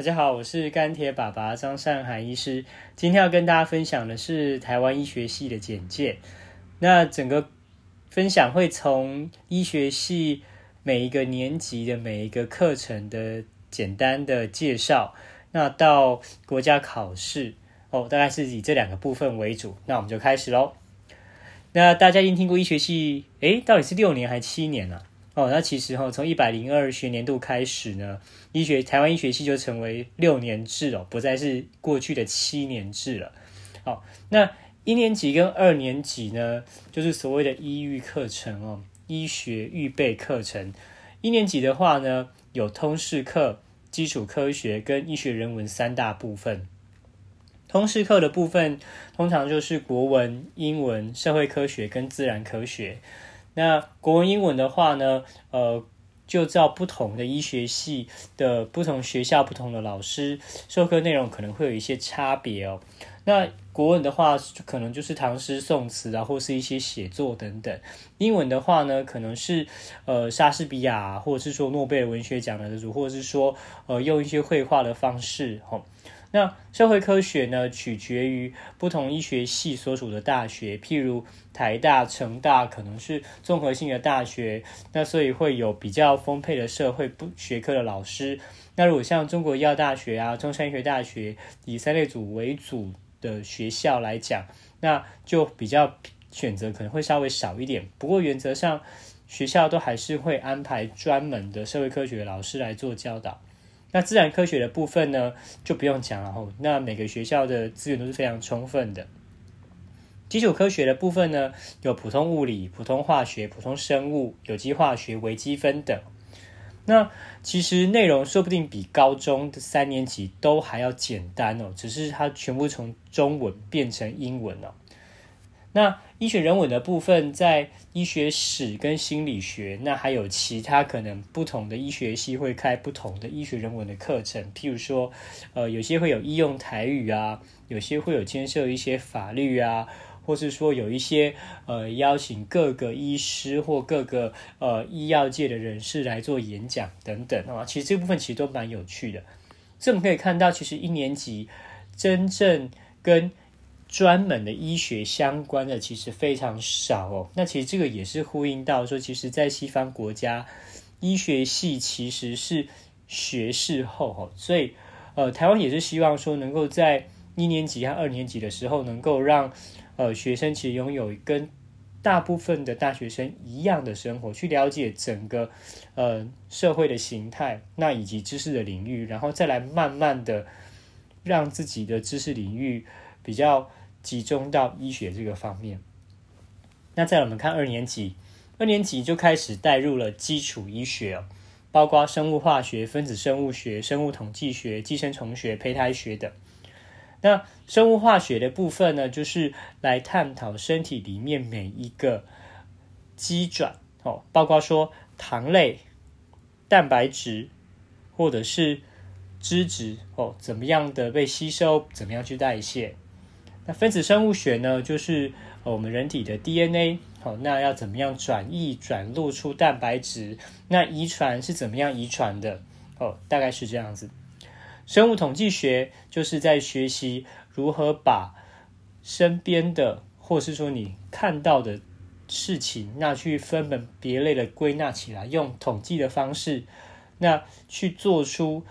大家好，我是干铁爸爸张善海医师。今天要跟大家分享的是台湾医学系的简介。那整个分享会从医学系每一个年级的每一个课程的简单的介绍，那到国家考试哦，大概是以这两个部分为主。那我们就开始喽。那大家已经听过医学系，诶，到底是六年还是七年呢？哦，那其实哈，从一百零二学年度开始呢，医学台湾医学系就成为六年制哦，不再是过去的七年制了。好，那一年级跟二年级呢，就是所谓的医育课程哦，医学预备课程。一年级的话呢，有通识课、基础科学跟医学人文三大部分。通识课的部分，通常就是国文、英文、社会科学跟自然科学。那国文、英文的话呢，呃，就照不同的医学系的不同学校、不同的老师授课内容可能会有一些差别哦。那国文的话，可能就是唐诗宋词啊，或是一些写作等等；英文的话呢，可能是呃莎士比亚，或者是说诺贝尔文学奖的得主，或者是说呃用一些绘画的方式，吼。那社会科学呢，取决于不同医学系所属的大学，譬如台大、成大可能是综合性的大学，那所以会有比较丰沛的社会不学科的老师。那如果像中国医药大学啊、中山医学大学以三类组为主的学校来讲，那就比较选择可能会稍微少一点。不过原则上，学校都还是会安排专门的社会科学老师来做教导。那自然科学的部分呢，就不用讲了吼。那每个学校的资源都是非常充分的。基础科学的部分呢，有普通物理、普通化学、普通生物、有机化学、微积分等。那其实内容说不定比高中的三年级都还要简单哦，只是它全部从中文变成英文了。那医学人文的部分，在医学史跟心理学，那还有其他可能不同的医学系会开不同的医学人文的课程，譬如说，呃，有些会有医用台语啊，有些会有牵涉一些法律啊，或是说有一些呃邀请各个医师或各个呃医药界的人士来做演讲等等啊，其实这部分其实都蛮有趣的。所以我们可以看到，其实一年级真正跟专门的医学相关的其实非常少哦。那其实这个也是呼应到说，其实，在西方国家，医学系其实是学士后哦。所以，呃，台湾也是希望说，能够在一年级和二年级的时候，能够让呃学生其实拥有跟大部分的大学生一样的生活，去了解整个呃社会的形态，那以及知识的领域，然后再来慢慢的让自己的知识领域比较。集中到医学这个方面。那再我们看二年级，二年级就开始带入了基础医学哦，包括生物化学、分子生物学、生物统计学、寄生虫学、胚胎学等。那生物化学的部分呢，就是来探讨身体里面每一个基转哦，包括说糖类、蛋白质或者是脂质哦，怎么样的被吸收，怎么样去代谢。分子生物学呢，就是我们人体的 DNA，好，那要怎么样转译转录出蛋白质？那遗传是怎么样遗传的？哦，大概是这样子。生物统计学就是在学习如何把身边的，或是说你看到的事情，那去分门别类的归纳起来，用统计的方式，那去做出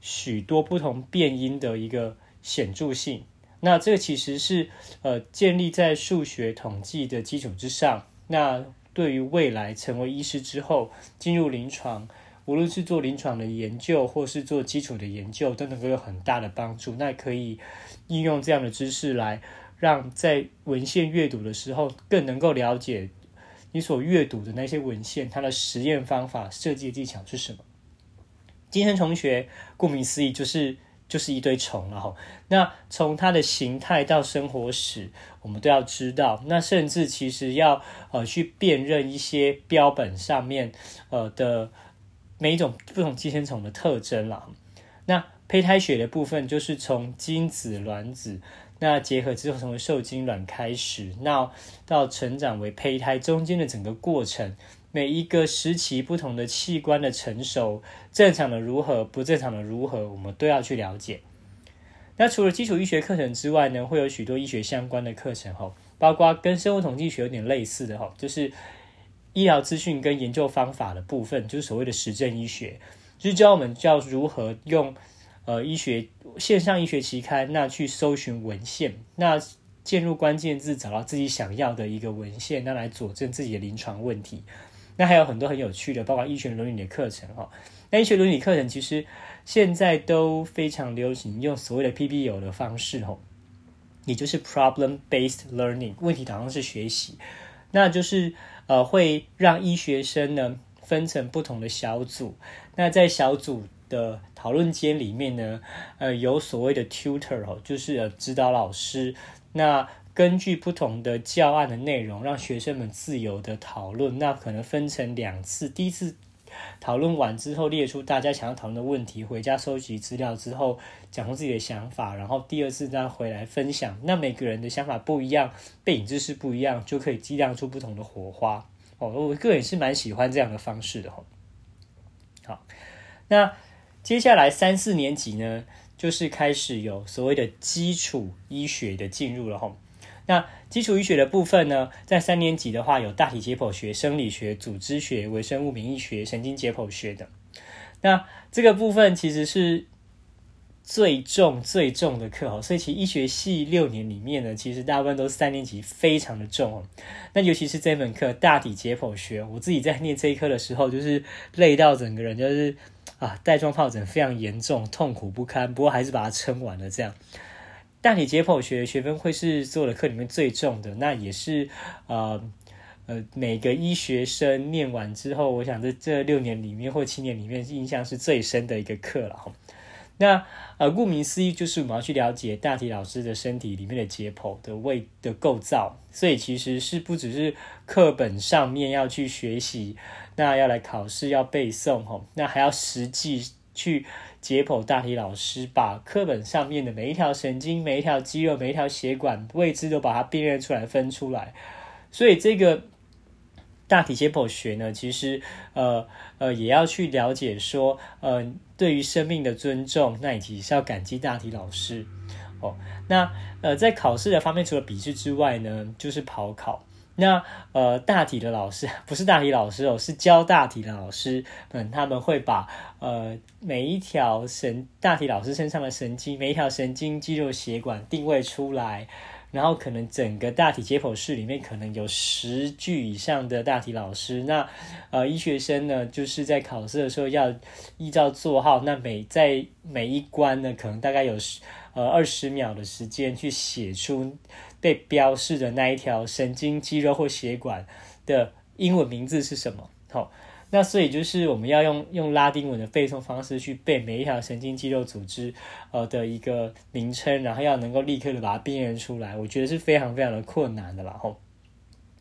许多不同变因的一个显著性。那这个其实是呃建立在数学统计的基础之上。那对于未来成为医师之后进入临床，无论是做临床的研究或是做基础的研究，都能够有很大的帮助。那可以应用这样的知识来让在文献阅读的时候更能够了解你所阅读的那些文献，它的实验方法、设计技巧是什么。寄生虫学顾名思义就是。就是一堆虫了哈，那从它的形态到生活史，我们都要知道。那甚至其实要呃去辨认一些标本上面呃的每一种不同寄生虫的特征了。那胚胎学的部分就是从精子、卵子那结合之后成为受精卵开始，那到成长为胚胎中间的整个过程，每一个时期不同的器官的成熟，正常的如何，不正常的如何，我们都要去了解。那除了基础医学课程之外呢，会有许多医学相关的课程吼，包括跟生物统计学有点类似的吼，就是医疗资讯跟研究方法的部分，就是所谓的实证医学，就是教我们教如何用呃医学线上医学期刊那去搜寻文献，那进入关键字找到自己想要的一个文献，那来佐证自己的临床问题。那还有很多很有趣的，包括医学伦理的课程哈。那医学伦理课程其实现在都非常流行用所谓的 PBL 的方式哈，也就是 Problem Based Learning 问题导向式学习，那就是呃会让医学生呢分成不同的小组，那在小组的讨论间里面呢，呃有所谓的 Tutor 哦，就是指导老师，那。根据不同的教案的内容，让学生们自由的讨论。那可能分成两次，第一次讨论完之后，列出大家想要讨论的问题，回家收集资料之后，讲出自己的想法。然后第二次再回来分享。那每个人的想法不一样，背景知识不一样，就可以激荡出不同的火花。哦，我个人是蛮喜欢这样的方式的哈。好，那接下来三四年级呢，就是开始有所谓的基础医学的进入了哈。那基础医学的部分呢，在三年级的话，有大体解剖学、生理学、组织学、微生物免疫学、神经解剖学的。那这个部分其实是最重、最重的课哦。所以，其实医学系六年里面呢，其实大部分都是三年级非常的重哦。那尤其是这门课大体解剖学，我自己在念这一科的时候，就是累到整个人就是啊，带状疱疹非常严重，痛苦不堪。不过还是把它撑完了，这样。大体解剖学学分会是所有的课里面最重的，那也是呃呃每个医学生念完之后，我想这这六年里面或七年里面印象是最深的一个课了哈。那呃顾名思义，就是我们要去了解大体老师的身体里面的解剖的胃的构造，所以其实是不只是课本上面要去学习，那要来考试要背诵哈，那还要实际去。解剖大体老师把课本上面的每一条神经、每一条肌肉、每一条血管位置都把它辨认出来、分出来，所以这个大体解剖学呢，其实呃呃也要去了解说，呃对于生命的尊重，那以及是要感激大体老师哦。那呃在考试的方面，除了笔试之外呢，就是跑考。那呃，大体的老师不是大体老师哦，是教大体的老师嗯，他们会把呃每一条神大体老师身上的神经，每一条神经、肌肉、血管定位出来，然后可能整个大体解剖室里面可能有十具以上的大体老师。那呃，医学生呢，就是在考试的时候要依照座号，那每在每一关呢，可能大概有十呃二十秒的时间去写出。被标示的那一条神经、肌肉或血管的英文名字是什么？好，那所以就是我们要用用拉丁文的背诵方式去背每一条神经、肌肉组织呃的一个名称，然后要能够立刻的把它辨认出来，我觉得是非常非常的困难的啦。吼，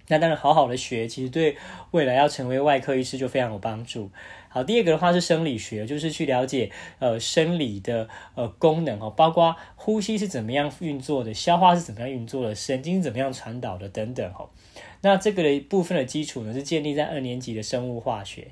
那当然好好的学，其实对未来要成为外科医师就非常有帮助。好，第二个的话是生理学，就是去了解呃生理的呃功能哦，包括呼吸是怎么样运作的，消化是怎么样运作的，神经怎么样传导的等等哦。那这个的部分的基础呢，是建立在二年级的生物化学。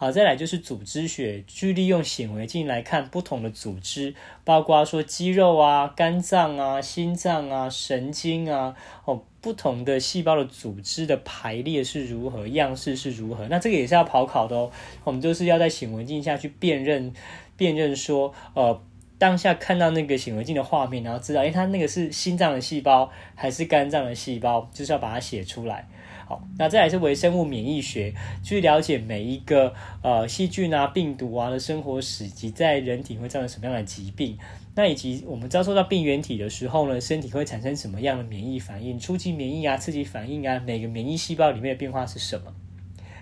好，再来就是组织学，去利用显微镜来看不同的组织，包括说肌肉啊、肝脏啊、心脏啊、神经啊，哦，不同的细胞的组织的排列是如何，样式是如何。那这个也是要跑考的哦。我们就是要在显微镜下去辨认，辨认说，呃，当下看到那个显微镜的画面，然后知道，哎，它那个是心脏的细胞还是肝脏的细胞，就是要把它写出来。好，那再来是微生物免疫学，去了解每一个呃细菌啊、病毒啊的生活史及在人体会造成什么样的疾病。那以及我们遭受到病原体的时候呢，身体会产生什么样的免疫反应？初级免疫啊、刺激反应啊，每个免疫细胞里面的变化是什么？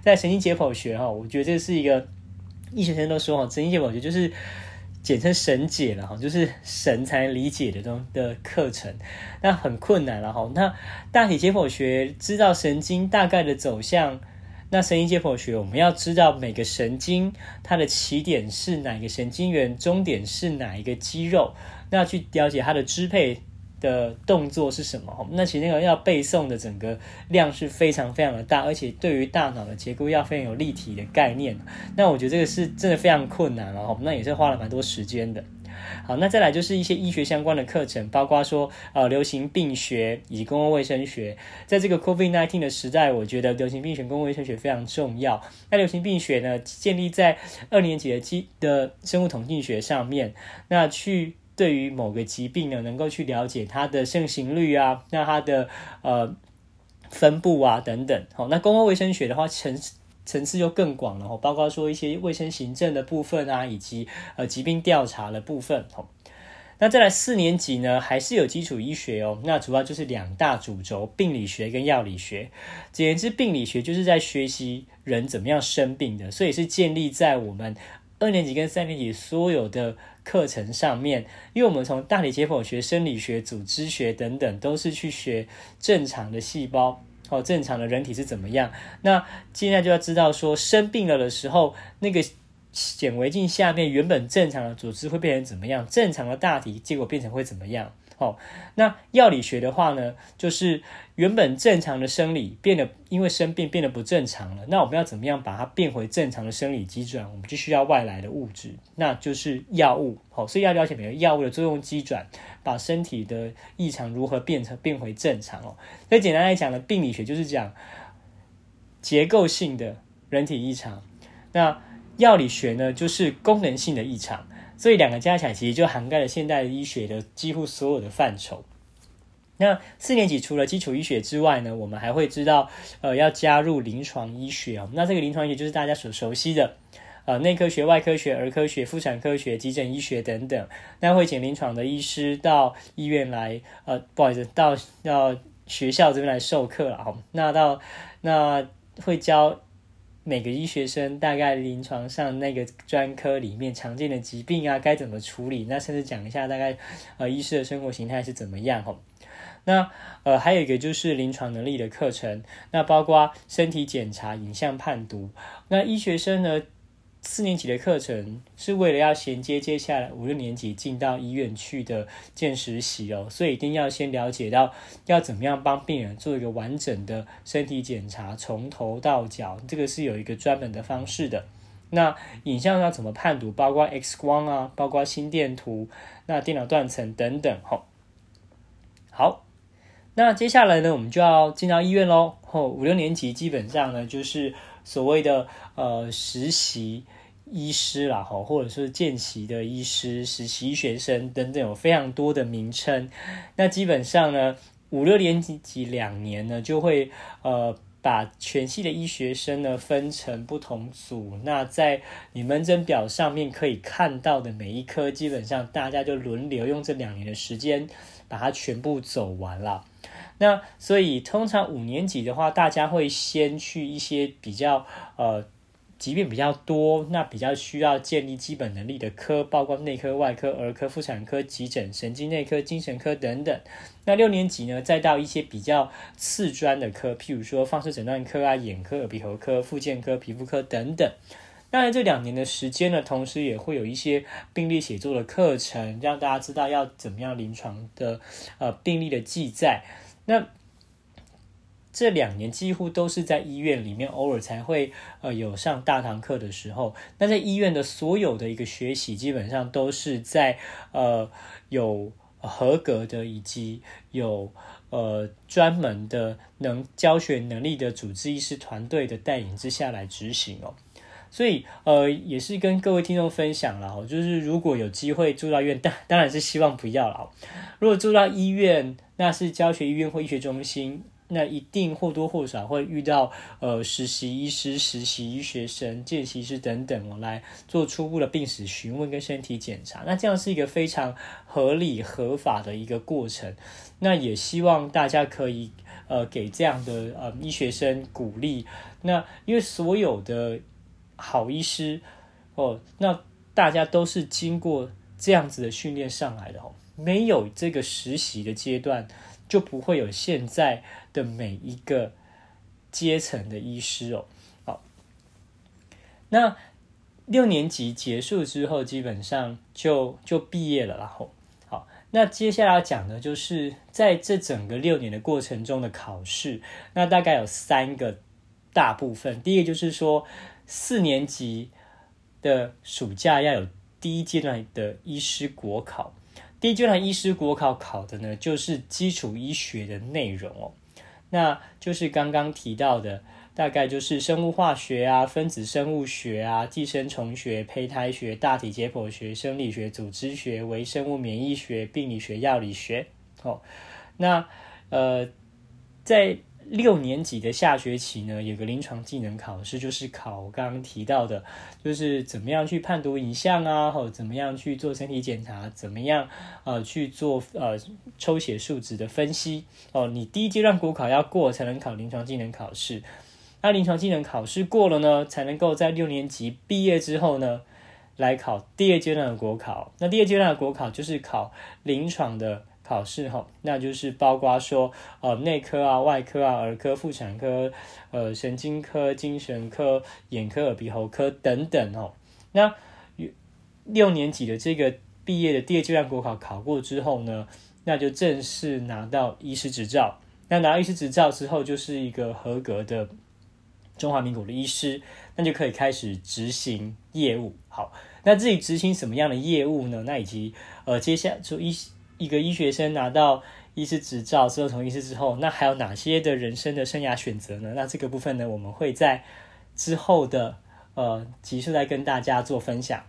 在神经解剖学哈，我觉得这是一个医学生都说哈，神经解剖学就是。简称神解了哈，就是神才能理解的东的课程，那很困难了哈。那大体解剖学知道神经大概的走向，那神经解剖学我们要知道每个神经它的起点是哪个神经元，终点是哪一个肌肉，那去了解它的支配的动作是什么？那其实那个要背诵的整个量是非常非常的大，而且对于大脑的结构要非常有立体的概念。那我觉得这个是真的非常困难了，那也是花了蛮多时间的。好，那再来就是一些医学相关的课程，包括说呃流行病学以及公共卫生学。在这个 COVID-19 的时代，我觉得流行病学、公共卫生学非常重要。那流行病学呢，建立在二年级的基的生物统计学上面，那去对于某个疾病呢，能够去了解它的盛行率啊，那它的呃分布啊等等。好，那公共卫生学的话，层层次就更广了哦，包括说一些卫生行政的部分啊，以及呃疾病调查的部分哦。那再来四年级呢，还是有基础医学哦。那主要就是两大主轴：病理学跟药理学。简言之，病理学就是在学习人怎么样生病的，所以是建立在我们二年级跟三年级所有的课程上面。因为我们从大体解剖学、生理学、组织学等等，都是去学正常的细胞。哦，正常的人体是怎么样？那现在就要知道说，生病了的时候，那个显微镜下面原本正常的组织会变成怎么样？正常的大体结果变成会怎么样？哦，那药理学的话呢，就是原本正常的生理变得因为生病变得不正常了。那我们要怎么样把它变回正常的生理机转？我们就需要外来的物质，那就是药物。好，所以要了解每个药物的作用机转。把身体的异常如何变成变回正常哦？所以简单来讲呢，病理学就是讲结构性的人体异常，那药理学呢就是功能性的异常，所以两个加起来其实就涵盖了现代医学的几乎所有的范畴。那四年级除了基础医学之外呢，我们还会知道呃要加入临床医学哦。那这个临床医学就是大家所熟悉的。呃，内科学、外科学、儿科学、妇产科学、急诊医学等等，那会请临床的医师到医院来，呃，不好意思，到到学校这边来授课了哈。那到那会教每个医学生大概临床上那个专科里面常见的疾病啊，该怎么处理，那甚至讲一下大概呃医师的生活形态是怎么样吼。那呃还有一个就是临床能力的课程，那包括身体检查、影像判读，那医学生呢？四年级的课程是为了要衔接接下来五六年级进到医院去的见实习哦，所以一定要先了解到要怎么样帮病人做一个完整的身体检查，从头到脚，这个是有一个专门的方式的。那影像要怎么判读，包括 X 光啊，包括心电图，那电脑断层等等。吼，好，那接下来呢，我们就要进到医院喽。吼，五六年级基本上呢，就是所谓的呃实习。医师啦，哈，或者是见习的医师、实习学生等等，有非常多的名称。那基本上呢，五六年级两年呢，就会呃把全系的医学生呢分成不同组。那在你门诊表上面可以看到的每一科，基本上大家就轮流用这两年的时间把它全部走完了。那所以通常五年级的话，大家会先去一些比较呃。疾病比较多，那比较需要建立基本能力的科，包括内科、外科、儿科、妇产科、急诊、神经内科、精神科等等。那六年级呢，再到一些比较次专的科，譬如说放射诊断科啊、眼科、耳鼻喉科、附件科、皮肤科等等。那这两年的时间呢，同时也会有一些病例写作的课程，让大家知道要怎么样临床的呃病例的记载。那这两年几乎都是在医院里面，偶尔才会呃有上大堂课的时候。那在医院的所有的一个学习，基本上都是在呃有合格的以及有呃专门的能教学能力的主治医师团队的带领之下来执行哦。所以呃也是跟各位听众分享了哦，就是如果有机会住到院，当当然是希望不要了。如果住到医院，那是教学医院或医学中心。那一定或多或少会遇到呃实习医师、实习医学生、见习师等等哦，来做初步的病史询问跟身体检查。那这样是一个非常合理合法的一个过程。那也希望大家可以呃给这样的呃医学生鼓励。那因为所有的好医师哦，那大家都是经过这样子的训练上来的哦，没有这个实习的阶段。就不会有现在的每一个阶层的医师哦。好，那六年级结束之后，基本上就就毕业了。然后，好，那接下来要讲的就是在这整个六年的过程中的考试，那大概有三个大部分。第一个就是说，四年级的暑假要有第一阶段的医师国考。第一阶段医师国考考的呢，就是基础医学的内容哦，那就是刚刚提到的。大概就是生物化学啊、分子生物学啊、寄生虫学、胚胎学、大体解剖学、生理学、组织学、微生物免疫学、病理学、药理学。哦，那呃，在六年级的下学期呢，有个临床技能考试，就是考刚刚提到的，就是怎么样去判读影像啊，或怎么样去做身体检查，怎么样呃去做呃抽血数值的分析。哦，你第一阶段国考要过，才能考临床技能考试。那临床技能考试过了呢，才能够在六年级毕业之后呢，来考第二阶段的国考。那第二阶段的国考就是考临床的考试哈，那就是包括说呃内科啊、外科啊、儿科、妇产科、呃神经科、精神科、眼科、耳鼻喉科等等哦。那六年级的这个毕业的第二阶段国考考过之后呢，那就正式拿到医师执照。那拿到医师执照之后，就是一个合格的。中华民国的医师，那就可以开始执行业务。好，那自己执行什么样的业务呢？那以及呃，接下来就医一个医学生拿到医师执照之后，从医师之后，那还有哪些的人生的生涯选择呢？那这个部分呢，我们会在之后的呃集数来跟大家做分享。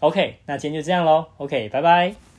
OK，那今天就这样喽。OK，拜拜。